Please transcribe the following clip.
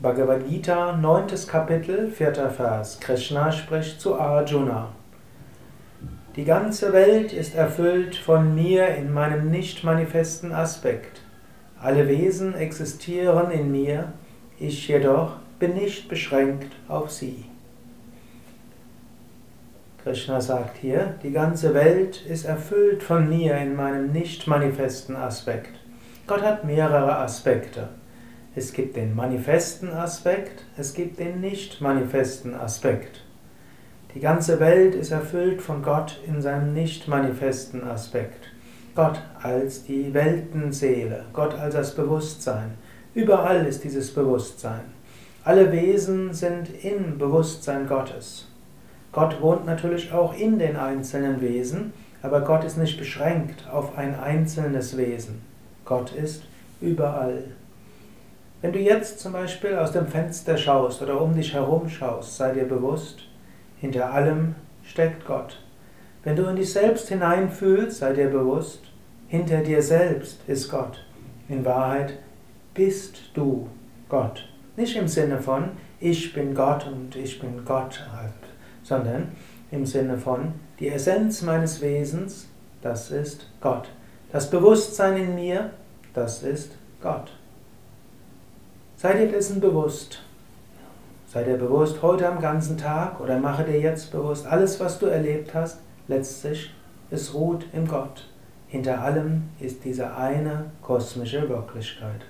Bhagavad Gita, 9. Kapitel, 4. Vers. Krishna spricht zu Arjuna. Die ganze Welt ist erfüllt von mir in meinem nicht manifesten Aspekt. Alle Wesen existieren in mir, ich jedoch bin nicht beschränkt auf sie. Krishna sagt hier, die ganze Welt ist erfüllt von mir in meinem nicht manifesten Aspekt. Gott hat mehrere Aspekte. Es gibt den manifesten Aspekt, es gibt den nicht manifesten Aspekt. Die ganze Welt ist erfüllt von Gott in seinem nicht manifesten Aspekt. Gott als die Weltenseele, Gott als das Bewusstsein. Überall ist dieses Bewusstsein. Alle Wesen sind im Bewusstsein Gottes. Gott wohnt natürlich auch in den einzelnen Wesen, aber Gott ist nicht beschränkt auf ein einzelnes Wesen. Gott ist überall. Wenn du jetzt zum Beispiel aus dem Fenster schaust oder um dich herum schaust, sei dir bewusst, hinter allem steckt Gott. Wenn du in dich selbst hineinfühlst, sei dir bewusst, hinter dir selbst ist Gott. In Wahrheit bist du Gott. Nicht im Sinne von, ich bin Gott und ich bin Gott, sondern im Sinne von, die Essenz meines Wesens, das ist Gott. Das Bewusstsein in mir, das ist Gott. Sei dir dessen bewusst. Sei dir bewusst heute am ganzen Tag oder mache dir jetzt bewusst, alles, was du erlebt hast, letztlich, es ruht im Gott. Hinter allem ist diese eine kosmische Wirklichkeit.